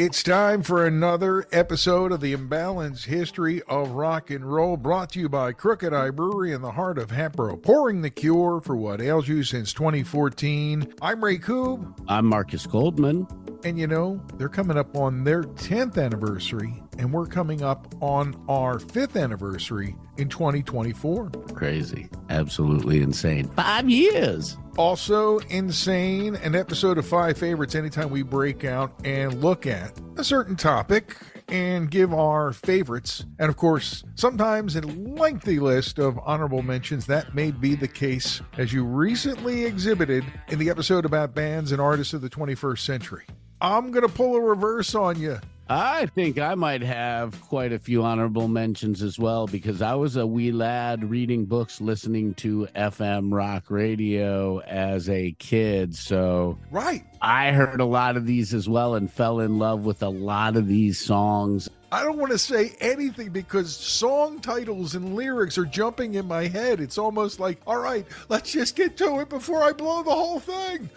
It's time for another episode of the Imbalanced History of Rock and Roll, brought to you by Crooked Eye Brewery in the heart of Hatboro, pouring the cure for what ails you since 2014. I'm Ray Koob. I'm Marcus Goldman. And you know, they're coming up on their 10th anniversary, and we're coming up on our 5th anniversary in 2024. Crazy. Absolutely insane. Five years. Also, insane, an episode of Five Favorites anytime we break out and look at a certain topic and give our favorites. And of course, sometimes a lengthy list of honorable mentions. That may be the case as you recently exhibited in the episode about bands and artists of the 21st century. I'm going to pull a reverse on you. I think I might have quite a few honorable mentions as well because I was a wee lad reading books, listening to FM rock radio as a kid. So, right. I heard a lot of these as well and fell in love with a lot of these songs. I don't want to say anything because song titles and lyrics are jumping in my head. It's almost like, all right, let's just get to it before I blow the whole thing.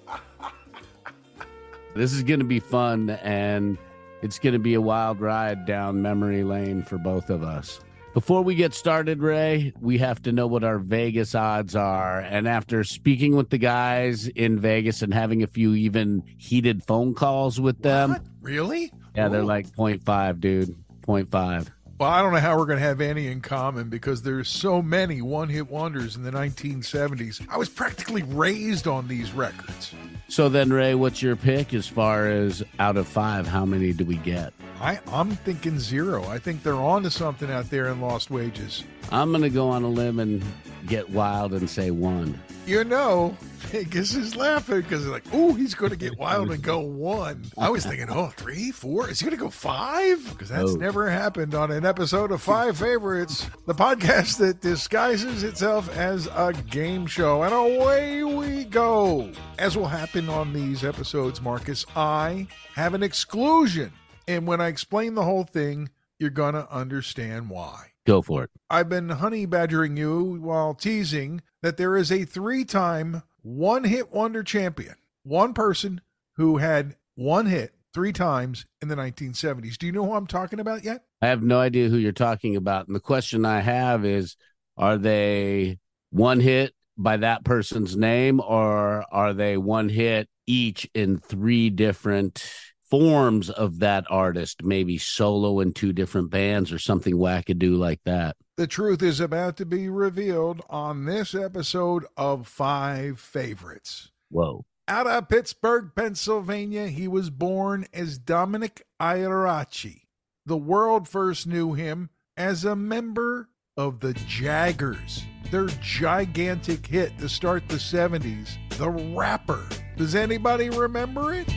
This is going to be fun and it's going to be a wild ride down memory lane for both of us. Before we get started, Ray, we have to know what our Vegas odds are. And after speaking with the guys in Vegas and having a few even heated phone calls with them. What? Really? Yeah, they're like 0.5, dude. 0.5. Well, I don't know how we're going to have any in common because there's so many one hit wonders in the 1970s. I was practically raised on these records. So then, Ray, what's your pick as far as out of five? How many do we get? I, I'm thinking zero. I think they're on to something out there in Lost Wages. I'm going to go on a limb and get wild and say one. You know, Vegas is laughing because they're like, "Oh, he's going to get wild and go one." I was thinking, "Oh, three, four? Is he going to go five? Because that's Oh. never happened on an episode of Five Favorites, the podcast that disguises itself as a game show. And away we go. As will happen on these episodes, Marcus, I have an exclusion, and when I explain the whole thing, you're going to understand why. Go for it. I've been honey badgering you while teasing that there is a three time one hit wonder champion, one person who had one hit three times in the 1970s. Do you know who I'm talking about yet? I have no idea who you're talking about. And the question I have is are they one hit by that person's name or are they one hit each in three different forms of that artist, maybe solo in two different bands or something wackadoo like that? The truth is about to be revealed on this episode of Five Favorites. Whoa. Out of Pittsburgh, Pennsylvania, he was born as Dominic Iarachi. The world first knew him as a member of the Jaggerz, their gigantic hit to start the 70s, The Rapper. Does anybody remember it?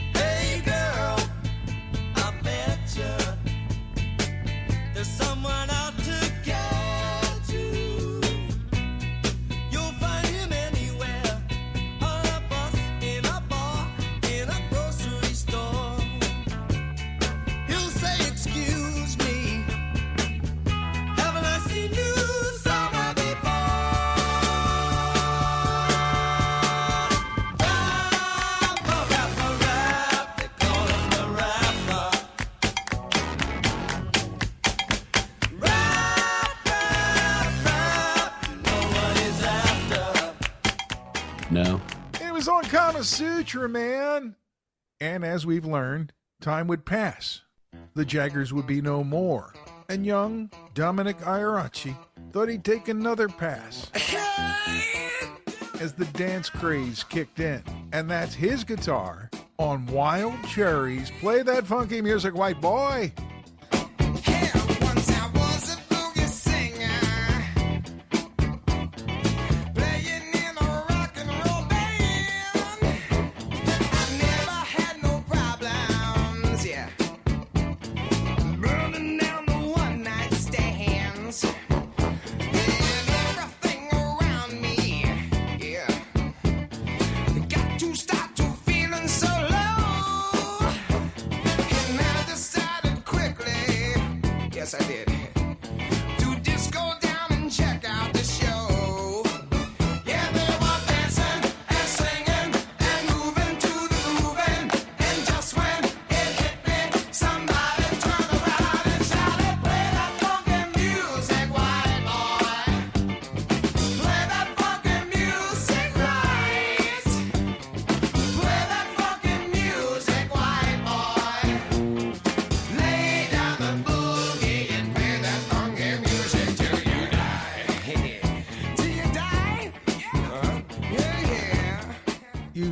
Someone Sutra, man. And as we've learned, time would pass. The Jaggerz would be no more. And young Dominic Iarachi thought he'd take another pass as the dance craze kicked in. And that's his guitar on Wild Cherries. Play that funky music, white boy.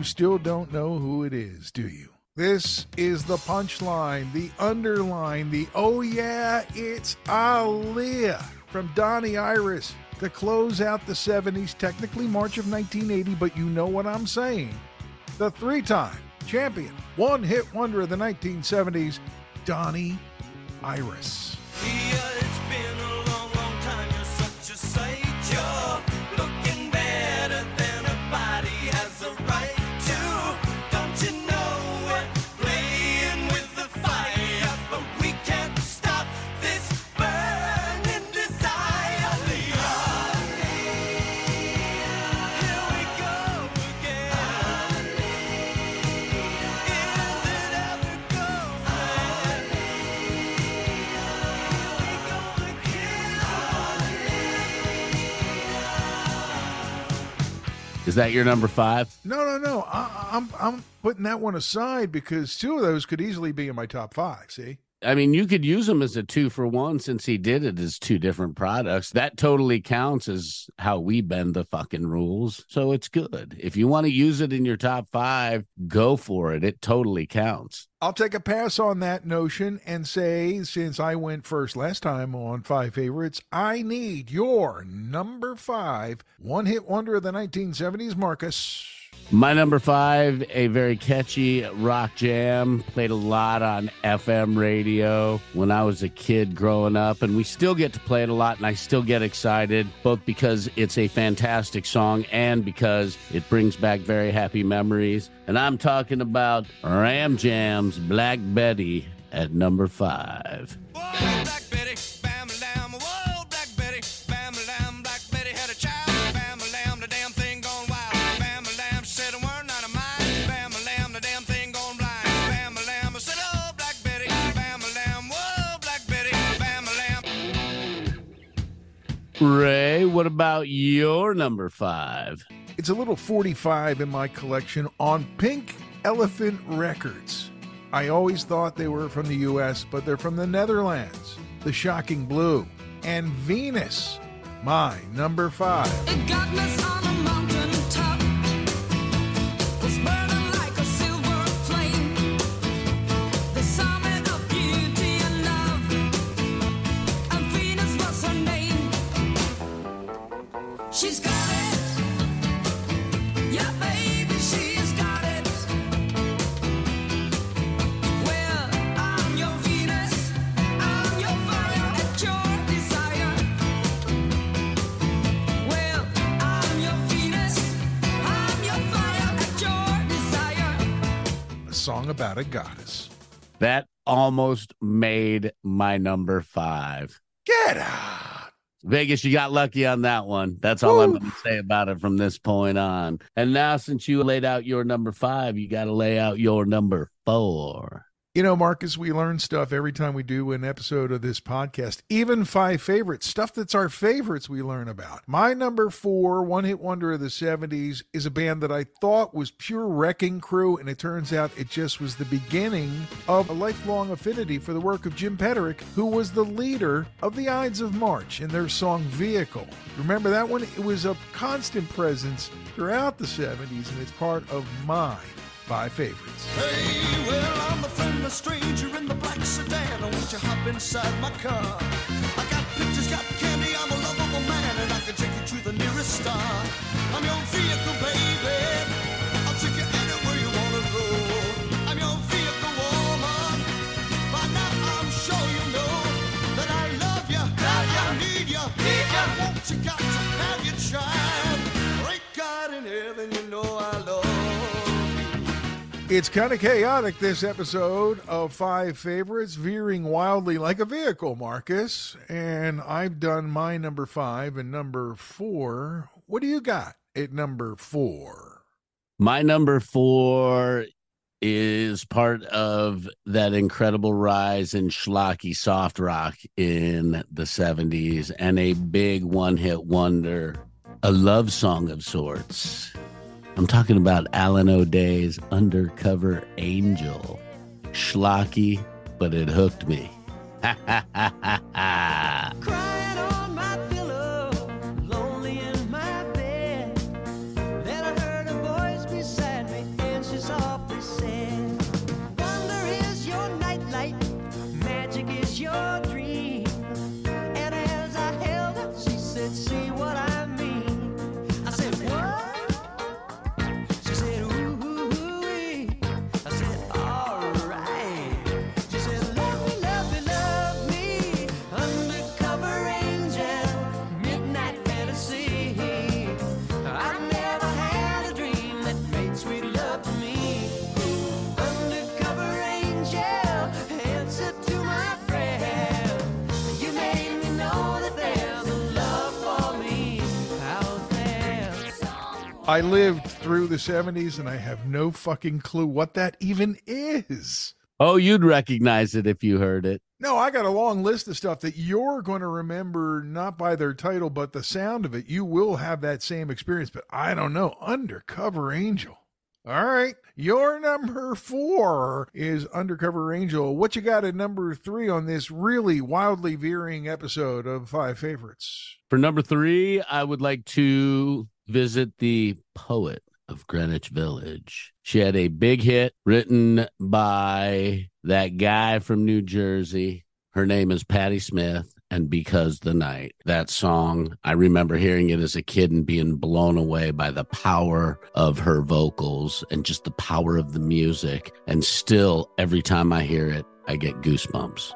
Still don't know who it is, do you? This is the punchline, the underline, the oh yeah, it's Aaliyah from Donnie Iris to close out the 70s, technically March of 1980, but you know what I'm saying. The three time champion, one hit wonder of the 1970s, Donnie Iris. Is that your number five? No, no, no. I, I'm I'm putting that one aside because two of those could easily be in my top five. See, I mean, you could use them as a two for one since he did it as two different products. That totally counts as how we bend the fucking rules. So it's good. If you want to use it in your top five, go for it. It totally counts. I'll take a pass on that notion and say, since I went first last time on five favorites, I need your number five one hit wonder of the 1970s, Marcus. My number five, a very catchy rock jam, played a lot on FM radio when I was a kid growing up, and we still get to play it a lot, and I still get excited, both because it's a fantastic song and because it brings back very happy memories. And I'm talking about Ram Jam's Black Betty at number five. Whoa, Black Betty, Ray, what about your number five? It's a little 45 in my collection on Pink Elephant Records. I always thought they were from the US, but they're from the Netherlands. The Shocking Blue and Venus, my number five. Song about a goddess. That almost made my number five. Get out. Vegas, you got lucky on that one. That's all I'm going to say about it from this point on. And now, since you laid out your number five, you got to lay out your number four. You know, Marcus, we learn stuff every time we do an episode of this podcast, even five favorites, stuff that's our favorites we learn about. My number four, one hit wonder of the 70s, is a band that I thought was pure wrecking crew, and it turns out it just was the beginning of a lifelong affinity for the work of Jim Peterik, who was the leader of the Ides of March in their song Vehicle. Remember that one? It was a constant presence throughout the 70s, and it's part of my five favorites. Hey, well, I'm a friendless stranger in the black sedan. Won't you hop inside my car? I got pictures, got candy, I'm a lovable man, and I can take you to the nearest star. I'm your vehicle, baby. It's kind of chaotic this episode of Five Favorites, veering wildly like a vehicle, Marcus. And I've done my number five and number four. What do you got at number four? My number four is part of that incredible rise in schlocky soft rock in the 70s and a big one hit wonder, a love song of sorts. I'm talking about Alan O'Day's Undercover Angel. Schlocky, but it hooked me. I lived through the 70s and I have no fucking clue what that even is. Oh, you'd recognize it if you heard it. No, I got a long list of stuff that you're going to remember not by their title, but the sound of it. You will have that same experience, but I don't know. Undercover Angel. All right. Your number four is Undercover Angel. What you got at number three on this really wildly veering episode of Five Favorites? For number three, I would like to visit the poet of Greenwich Village. She had a big hit written by that guy from New Jersey. Her name is Patti Smith. And because the night, that song, I remember hearing it as a kid and being blown away by the power of her vocals and just the power of the music. And still, every time I hear it, I get goosebumps.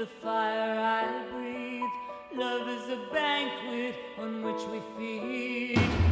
The fire I breathe. Love is a banquet on which we feed.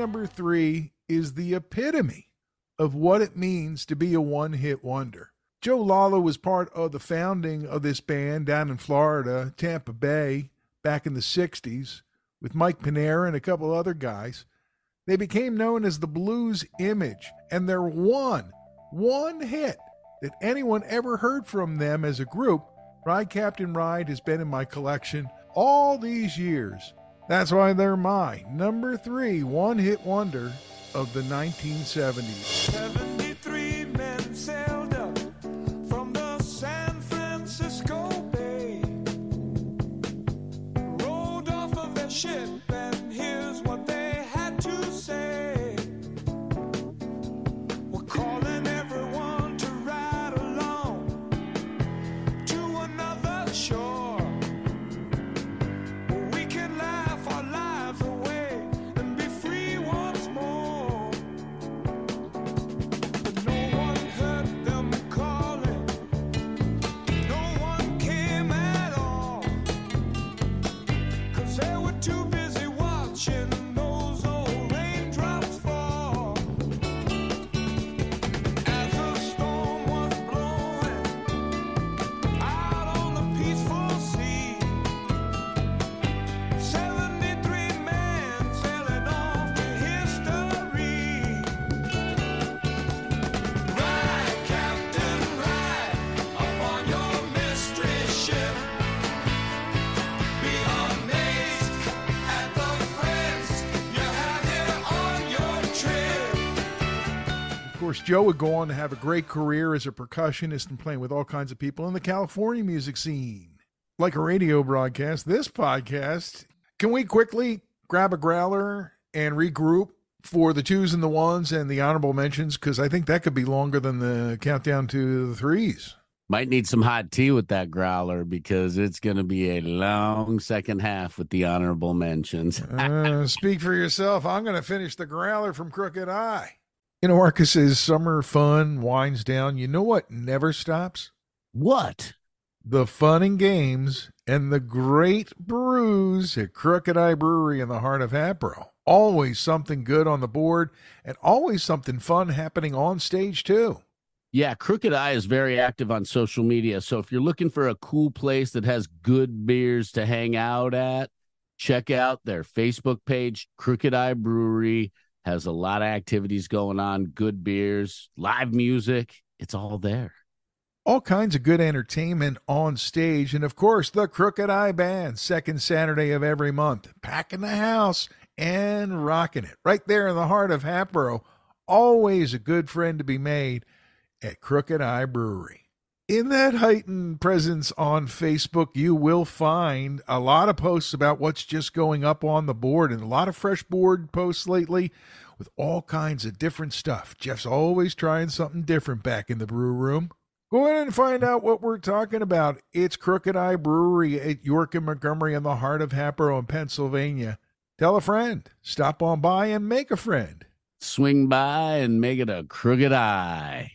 Number three is the epitome of what it means to be a one hit wonder. Joe Lala was part of the founding of this band down in Florida, Tampa Bay, back in the 60s, with Mike Pinera and a couple other guys. They became known as the Blues Image, and their one, one hit that anyone ever heard from them as a group, Ride Captain Ride, has been in my collection all these years. That's why they're my number three one hit wonder of the 1970s. 73 course, Joe would go on to have a great career as a percussionist and playing with all kinds of people in the California music scene. Like a radio broadcast, this podcast, can we quickly grab a growler and regroup for the twos and the ones and the honorable mentions? Because I think that could be longer than the countdown to the threes. Might need some hot tea with that growler because it's going to be a long second half with the honorable mentions. Uh, speak for yourself. I'm going to finish the growler from Crooked Eye. You know, Marcus, as summer fun winds down, you know what never stops? What? the fun and games, and the great brews at Crooked Eye Brewery in the heart of Hatboro. Always something good on the board, and always something fun happening on stage, too. Yeah, Crooked Eye is very active on social media. So if you're looking for a cool place that has good beers to hang out at, check out their Facebook page. Crooked Eye Brewery has a lot of activities going on, good beers, live music. It's all there. All kinds of good entertainment on stage, and of course, the Crooked Eye Band, second Saturday of every month, packing the house and rocking it right there in the heart of Hatboro. Always a good friend to be made at Crooked Eye Brewery. In that heightened presence on Facebook, you will find a lot of posts about what's just going up on the board and a lot of fresh board posts lately with all kinds of different stuff. Jeff's always trying something different back in the brew room. Go in and find out what we're talking about. It's Crooked Eye Brewery at York and Montgomery in the heart of Hatboro in Pennsylvania. Tell a friend, stop on by and make a friend. Swing by and make it a crooked eye.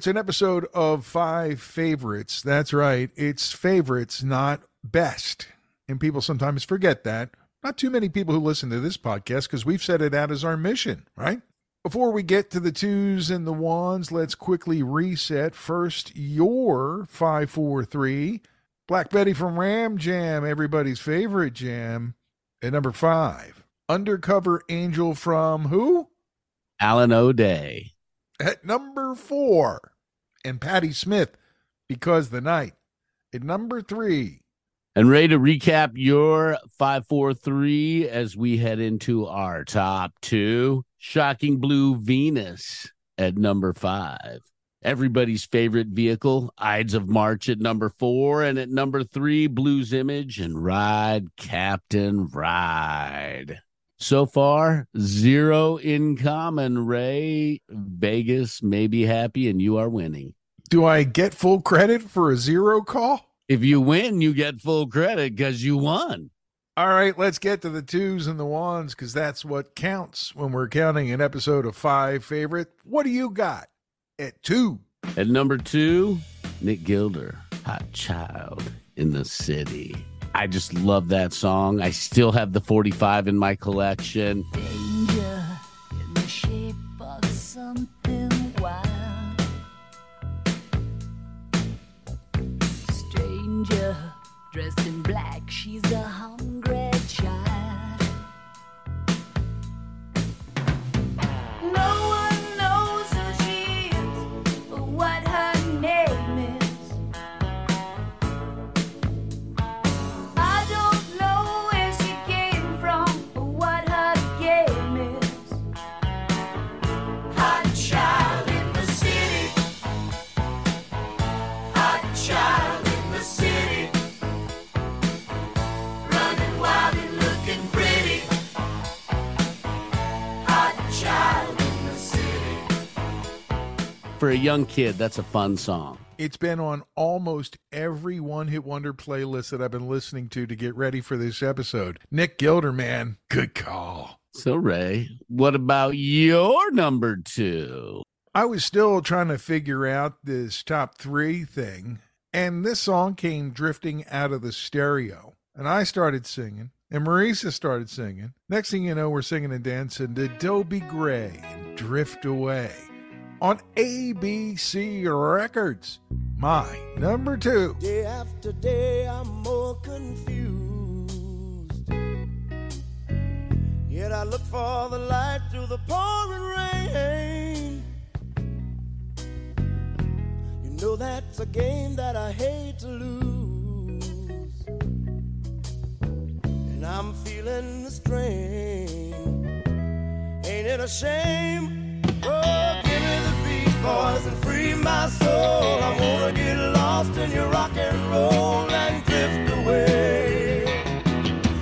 It's an episode of Five Favorites. That's right. It's favorites, not best. And people sometimes forget that. Not too many people who listen to this podcast because we've set it out as our mission, right? Before we get to the twos and the ones, let's quickly reset. First, your 543. Black Betty from Ram Jam, everybody's favorite jam. At number five, Undercover Angel from who? Alan O'Day. At number four, and Patti Smith, Because the Night. At number three, And ready to recap your 543 as we head into our top two. Shocking Blue Venus at number five. Everybody's favorite vehicle, Ides of March at number four. And at number three, Blues Image and Ride Captain Ride. So far, zero in common, Ray. Vegas may be happy and you are winning. do I get full credit for a zero call? If you win, you get full credit because you won. All right, let's get to the twos and the ones because that's what counts when we're counting an episode of Five Favorite. What do you got at two? At number two, Nick Gilder, Hot Child in the City. I just love that song. I still have the 45 in my collection. For a young kid, that's a fun song. It's been on almost every one hit wonder playlist that I've been listening to to get ready for this episode. Nick Gilder, man, good call. So, Ray, what about your number two? I was still trying to figure out this top three thing, and this song came drifting out of the stereo. And I started singing, and Marisa started singing. Next thing you know, we're singing and dancing to Dobie Gray and Drift Away. On ABC Records. My number two. Day after day, I'm more confused. Yet I look for the light through the pouring rain. You know that's a game that I hate to lose. And I'm feeling the strain. Ain't it a shame? Oh, give me the beat, boys, and free my soul. I wanna get lost in your rock and roll and drift away.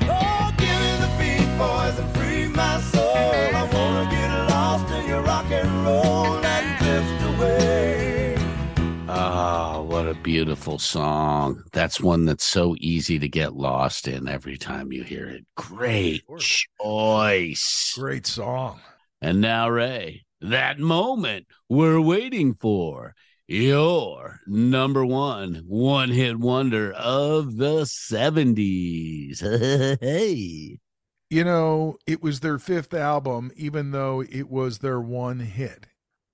Oh, give me the beat, boys, and free my soul. I wanna get lost in your rock and roll and drift away. Oh, what a beautiful song. That's one that's so easy to get lost in every time you hear it. Great choice. Great song. And now, Ray, that moment we're waiting for. Your number one one hit wonder of the 70s. hey. You know, it was their fifth album, even though it was their one hit.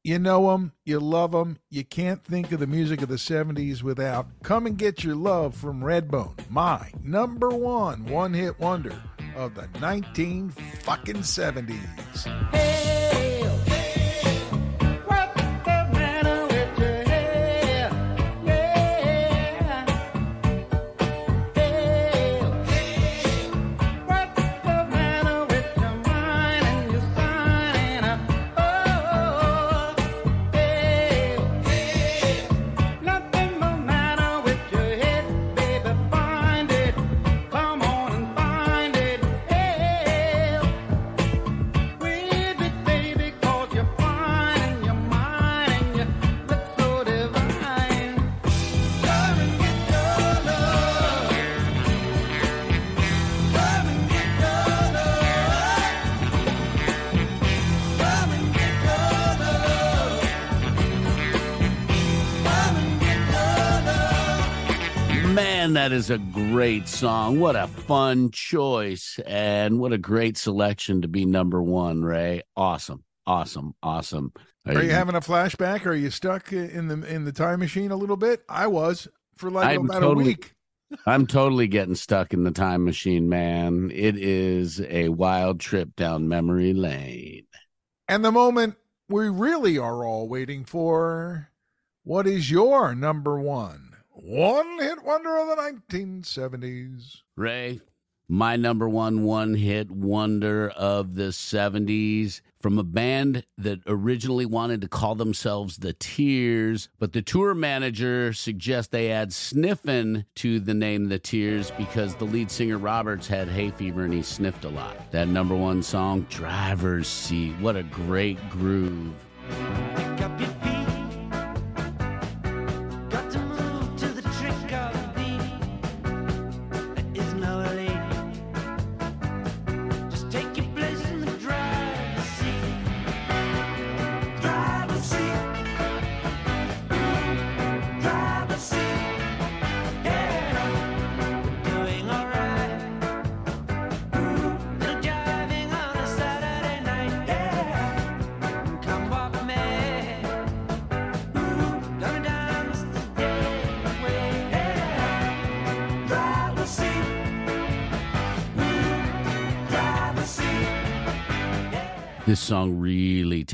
You know them, you love them, you can't think of the music of the 70s without Come and Get Your Love from Redbone, my number one one hit wonder of the 19 fucking 70s. What's that is a great song. What a fun choice. And what a great selection to be number one, Ray. Awesome. Awesome. Awesome. Are you having a flashback? Are you stuck in the in the time machine a little bit? I was for like I'm about totally- a week. I'm totally getting stuck in the time machine, man. It is a wild trip down memory lane. And the moment we really are all waiting for what is your number one one hit wonder of the 1970s? Ray, my number one one hit wonder of the 70s from a band that originally wanted to call themselves the Tears, but the tour manager suggests they add sniffin to the name the Tears because the lead singer Roberts had hay fever and he sniffed a lot. That number one song, Driver's Seat. What a great groove.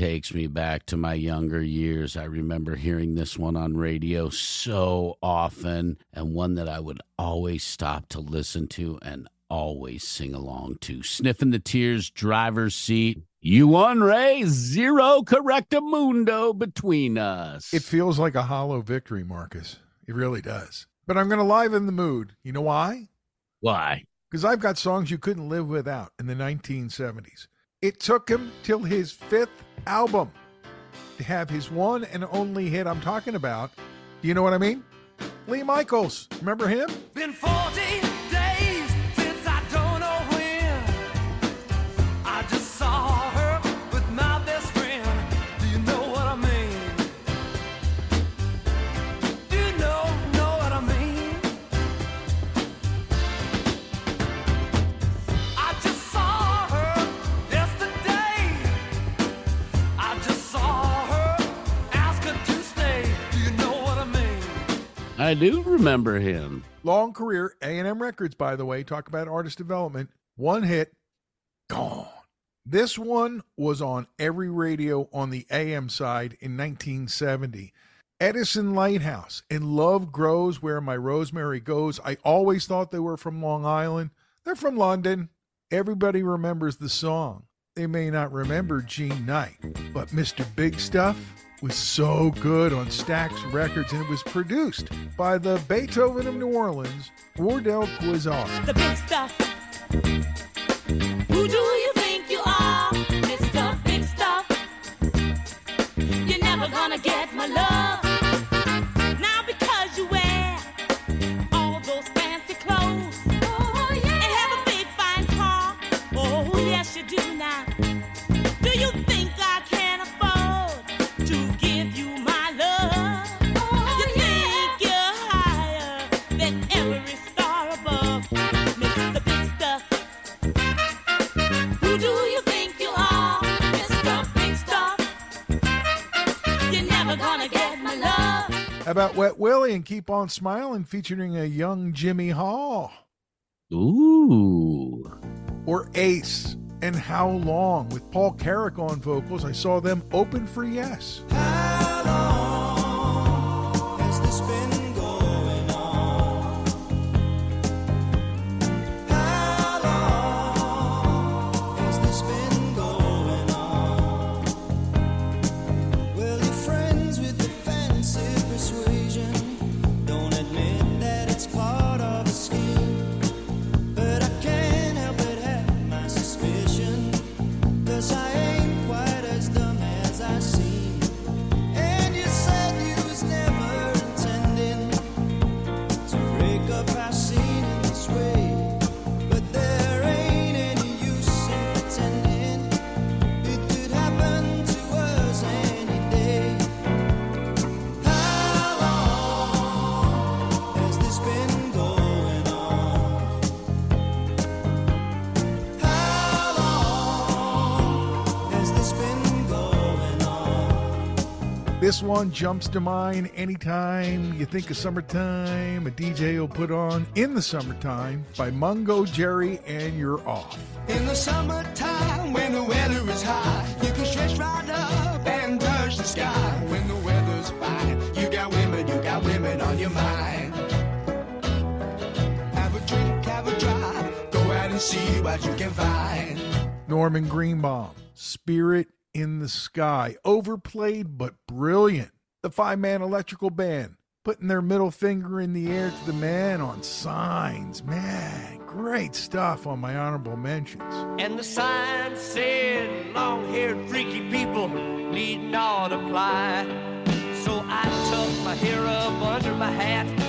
Takes me back to my younger years. I remember hearing this one on radio so often, and one that I would always stop to listen to and always sing along to. Sniff 'n' the Tears, driver's seat. You won, Ray. Zero correctamundo between us. It feels like a hollow victory, Marcus. It really does. But I'm going to liven the mood. You know why? Why? Because I've got songs you couldn't live without in the 1970s. It took him till his fifth album to have his one and only hit I'm talking about. Do you know what I mean? Lee Michaels. Remember him? I do remember him. Long career, A&M Records, by the way. Talk about artist development. One hit, gone. This one was on every radio on the AM side in 1970. Edison Lighthouse and Love Grows Where My Rosemary Goes. I always thought they were from Long Island. They're from London. Everybody remembers the song. They may not remember Jean Knight, but Mr. Big Stuff was so good on Stax Records and it was produced by the Beethoven of New Orleans, Wardell Quezergue. the big stuff. Wet and Keep On Smiling featuring a young Jimmy Hall? Ooh. Or Ace and How Long with Paul Carrack on vocals. I saw them open for Yes. How long one jumps to mind anytime you think of summertime. A DJ will put on In the Summertime by Mungo Jerry and You're Off. In the summertime, when the weather is hot, you can stretch right up and touch the sky. When the weather's fine, you got women, you got women on your mind. Have a drink, have a drive, go out and see what you can find. Norman Greenbaum, Spirit in the Sky. Overplayed but brilliant. The five man electrical band putting their middle finger in the air to the man on signs. Man, great stuff on my honorable mentions. And the sign said, long haired freaky people need not apply. So I tucked my hair up under my hat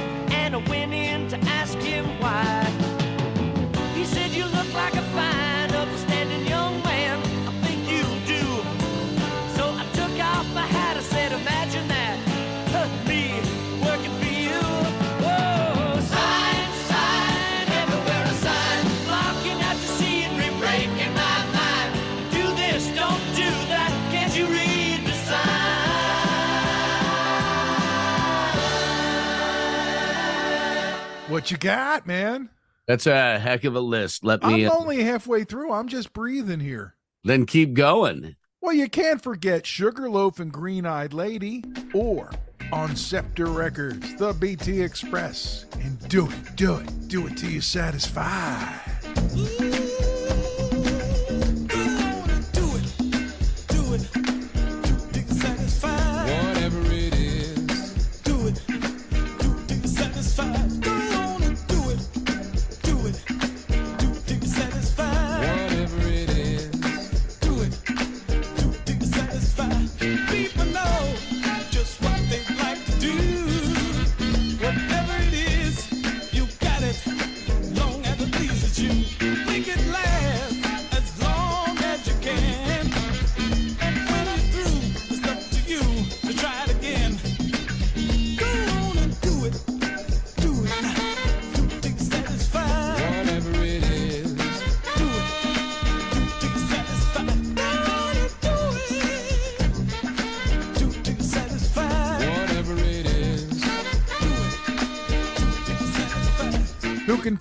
What you got, man? That's a heck of a list. Let me I'm uh, only halfway through. I'm just breathing here. then keep going. Well, you can't forget Sugarloaf and Green Eyed Lady or on Scepter Records, the BT Express. And do it, do it, do it till you're satisfied.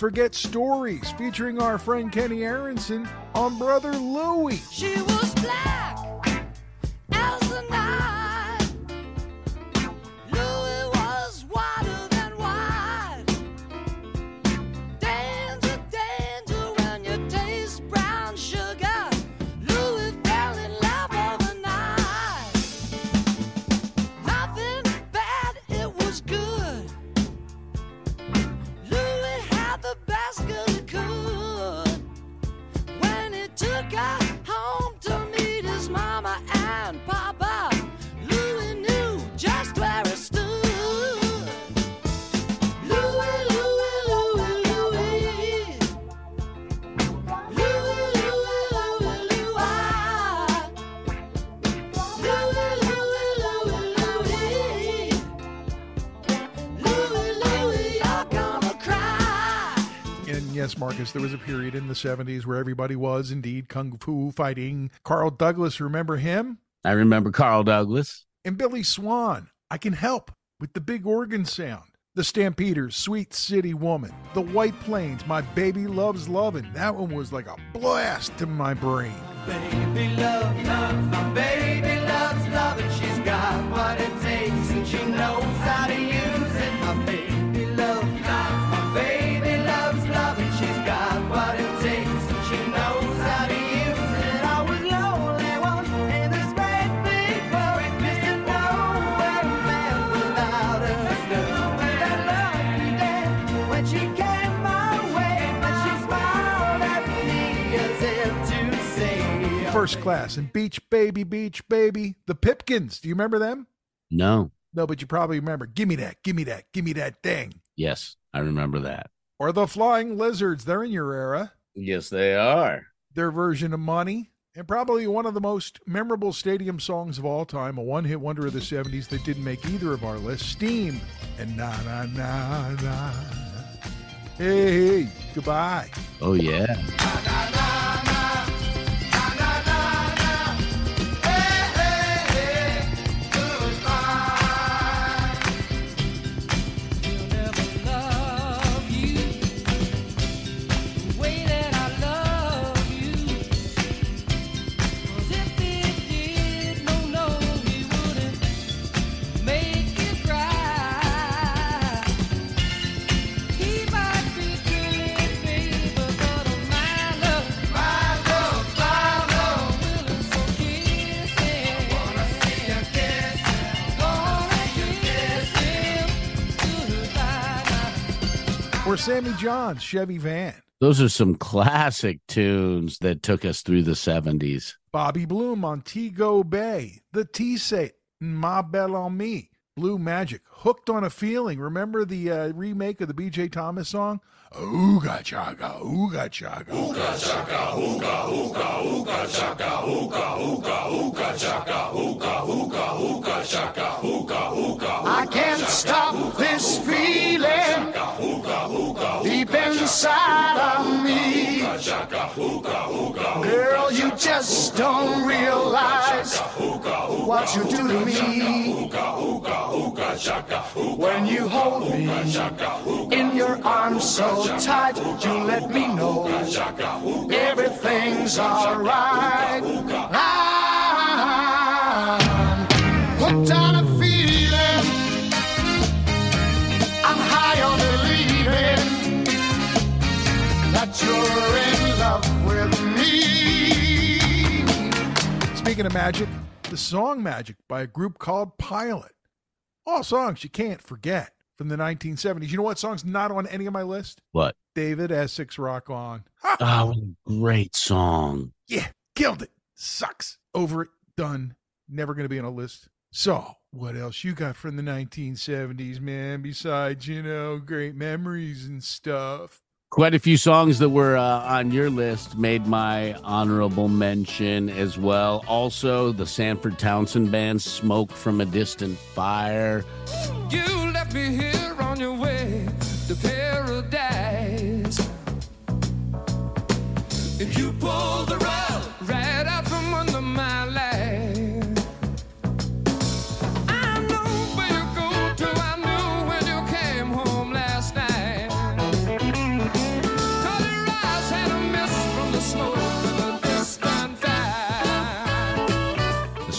Forget stories featuring our friend Kenny Aaronson on Brother Louie? She was black And yes, Marcus, there was a period in the 70s where everybody was indeed kung fu fighting. Carl Douglas, remember him? I remember Carl Douglas. And Billy Swan, I Can Help with the big organ sound. The Stampeders, Sweet City Woman. The White Plains, My Baby Loves Lovin'. That one was like a blast to my brain. Baby loves, loves, my baby loves loving. She's got what it takes and she knows First class and Beach Baby, Beach Baby. The Pipkins, do you remember them? No. No, but you probably remember. Give me that, give me that, give me that thing. Yes, I remember that. Or the Flying Lizards, they're in your era. Yes, they are. Their version of Money. And probably one of the most memorable stadium songs of all time, a one hit wonder of the 70s that didn't make either of our lists Steam and Na Na Na Na. Hey, hey, goodbye. Oh, yeah. He'll Sammy Johns' Chevy Van. Those are some classic tunes that took us through the 70s. Bobby Bloom on Go Bay. The Tee Set, Ma Belle Amie. Blue Magic, Hooked on a Feeling. Remember the uh, remake of the BJ Thomas song? Ooga chaka, ooga chaka. Ooga chaka, ooga, ooga, ooga chaka, ooga, ooga, ooga chaka, ooga, ooga, ooga chaka, ooga, ooga. I can't stop this feeling deep inside of me. Girl, you just don't realize what you do to me. When you hold me in your arms so tight, you let me know everything's alright. I'm hooked on a feeling. I'm high on believing that you're in love with me. Speaking of magic, the song Magic by a group called Pilot. All songs you can't forget from the 1970s. You know what song's not on any of my list? What? David Essex Rock On. Ha! Oh, what a great song. Yeah, killed it. Sucks. Over it. Done. Never going to be on a list. So, what else you got from the 1970s, man? Besides, you know, great memories and stuff. Quite a few songs that were uh, on your list made my honorable mention as well. Also, the Sanford Townsend Band, Smoke from a Distant Fire. You left me here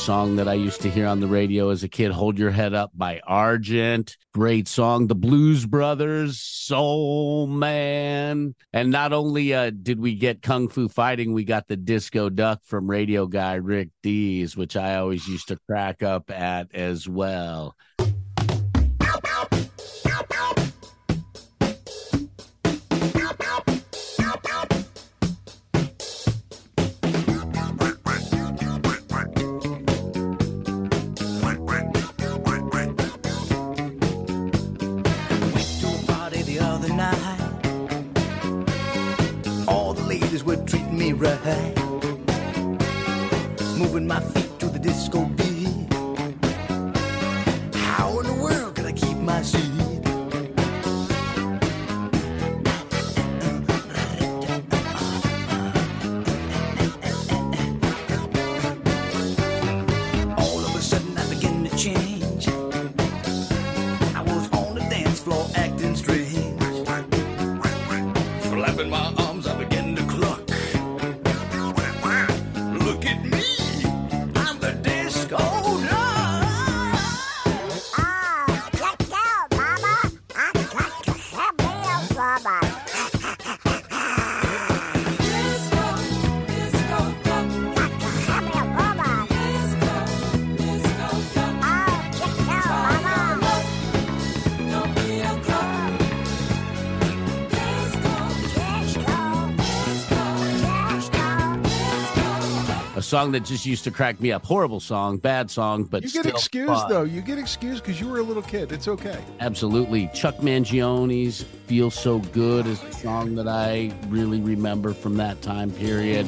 song that I used to hear on the radio as a kid. Hold Your Head Up by Argent. Great song. The Blues Brothers, Soul Man. And not only uh, did we get Kung Fu Fighting, we got the Disco Duck from radio guy Rick Dees, which I always used to crack up at as well. Song that just used to crack me up. Horrible song, bad song, but You get excused fun. though. You get excused because you were a little kid. It's okay. Absolutely. Chuck Mangione's Feel So Good is a song that I really remember from that time period.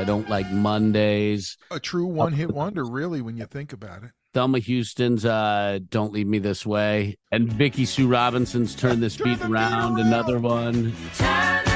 I don't like Mondays. A true one hit wonder, really, when you think about it. Thelma Houston's uh, Don't Leave Me This Way. And Vicki Sue Robinson's Turn This Beat Around. Another one. Turn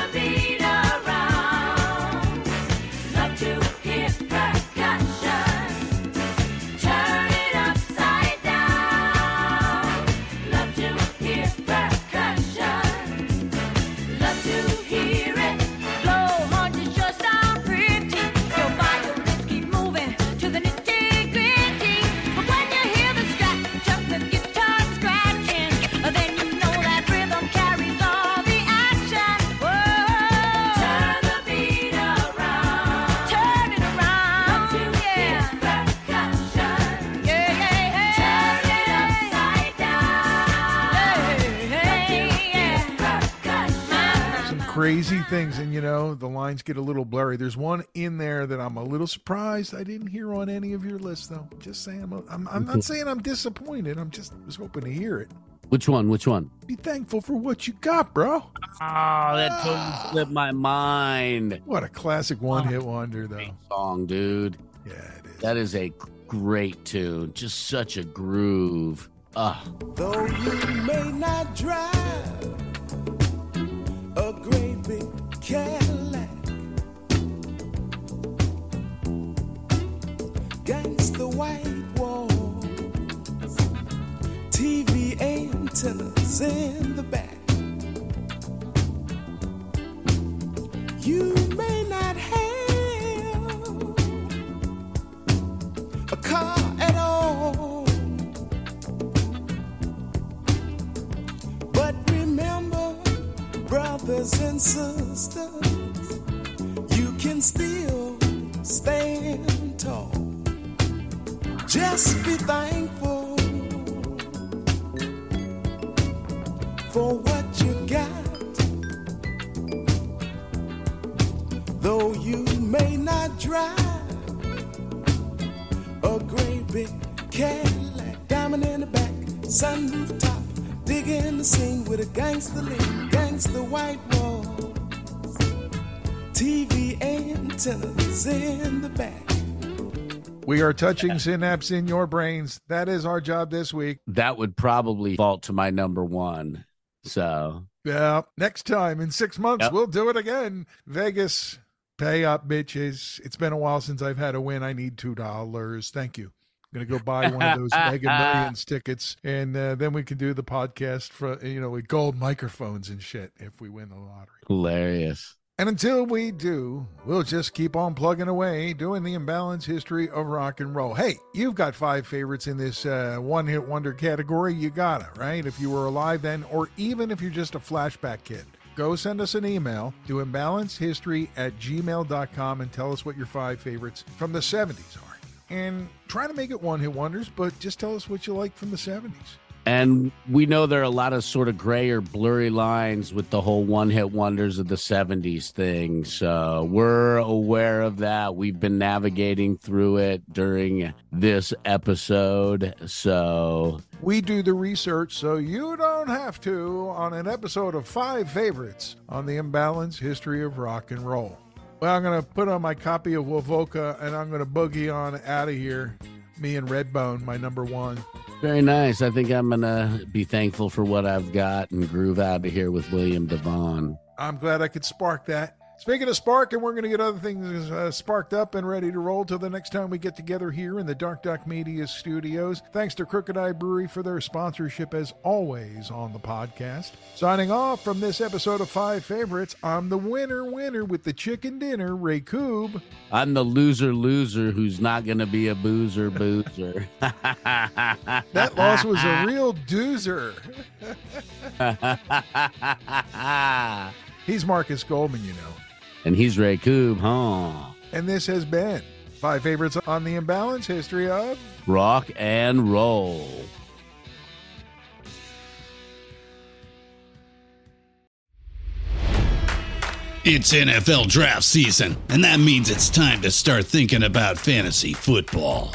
things, and you know the lines get a little blurry. There's one in there that I'm a little surprised I didn't hear on any of your lists, though. Just saying, I'm, I'm, I'm not mm-hmm. saying I'm disappointed. I'm just was hoping to hear it. Which one? Which one? Be thankful for what you got, bro. Oh, that ah. totally slipped my mind. What a classic one hit wonder, though. Song, dude. Yeah, it is. That is a great tune. Just such a groove. Ah, Though you may not drive a great big Cadillac, gangsta white walls, TV antennas in the back. You may not have a car at all. But remember, brothers and sisters, still stand tall. Just be thankful for what you got. Though you may not drive a great big Cadillac, diamond in the back, sunroof top, digging the scene with a gangster lean, gangster white TV antennas in the back. We are touching synapse in your brains. That is our job this week. That would probably fall to my number one. So Yeah. Next time in six months, Yep. we'll do it again. Vegas, pay up, bitches. It's been a while since I've had a win. I need $2. Thank you. I'm going to go buy one of those Mega Millions tickets, and uh, then we can do the podcast for, you know, with gold microphones and shit if we win the lottery. hilarious. And until we do, we'll just keep on plugging away, doing the imbalance history of rock and roll. Hey, you've got five favorites in this uh, one hit wonder category. You got it, right? If you were alive then, or even if you're just a flashback kid. Go send us an email to imbalancehistory at gmail.com and tell us what your five favorites from the 70s are. And try to make it one hit wonders, but just tell us what you like from the 70s. And we know there are a lot of sort of gray or blurry lines with the whole one hit wonders of the 70s thing. So we're aware of that. We've been navigating through it during this episode. So We do the research so you don't have to on an episode of Five Favorites on the Imbalance History of Rock and Roll. Well, I'm going to put on my copy of Wovoka and I'm going to boogie on out of here. Me and Redbone, my number one. very nice. I think I'm going to be thankful for what I've got and groove out of here with William DeVaughn. I'm glad I could spark that. Speaking of spark, and we're going to get other things uh, sparked up and ready to roll till the next time we get together here in the Dark Duck Media studios. Thanks to Crooked Eye Brewery for their sponsorship as always on the podcast. Signing off from this episode of Five Favorites, I'm the winner winner with the chicken dinner, Ray Coob. I'm the loser loser who's not going to be a boozer boozer. That loss was a real doozer. He's Marcus Goldman, you know. and he's Ray Coob, huh? And this has been Five Favorites on the Imbalance History of Rock and roll. It's NFL draft season, and that means it's time to start thinking about fantasy football.